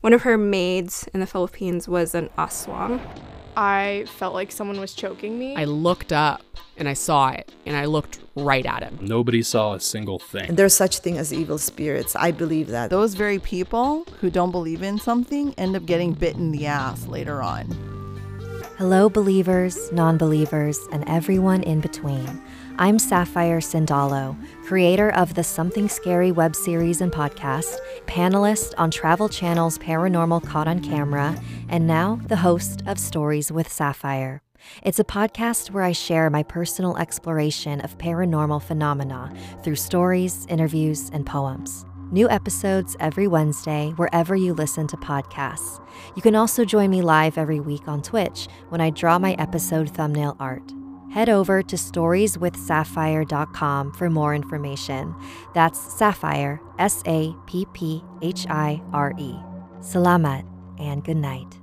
One of her maids in the Philippines was an aswang. I felt like someone was choking me. I looked up and I saw it and I looked right at him. Nobody saw a single thing. And there's such thing as evil spirits. I believe that. Those very people who don't believe in something end up getting bit in the ass later on. Hello, believers, non believers, and everyone in between. I'm Sapphire Sandalo, creator of the Something Scary web series and podcast, panelist on Travel Channel's Paranormal Caught on Camera, and now the host of Stories with Sapphire. It's a podcast where I share my personal exploration of paranormal phenomena through stories, interviews, and poems. New episodes every Wednesday, wherever you listen to podcasts. You can also join me live every week on Twitch when I draw my episode thumbnail art. Head over to storieswithsapphire.com for more information. That's Sapphire, S A P P H I R E. Salamat and good night.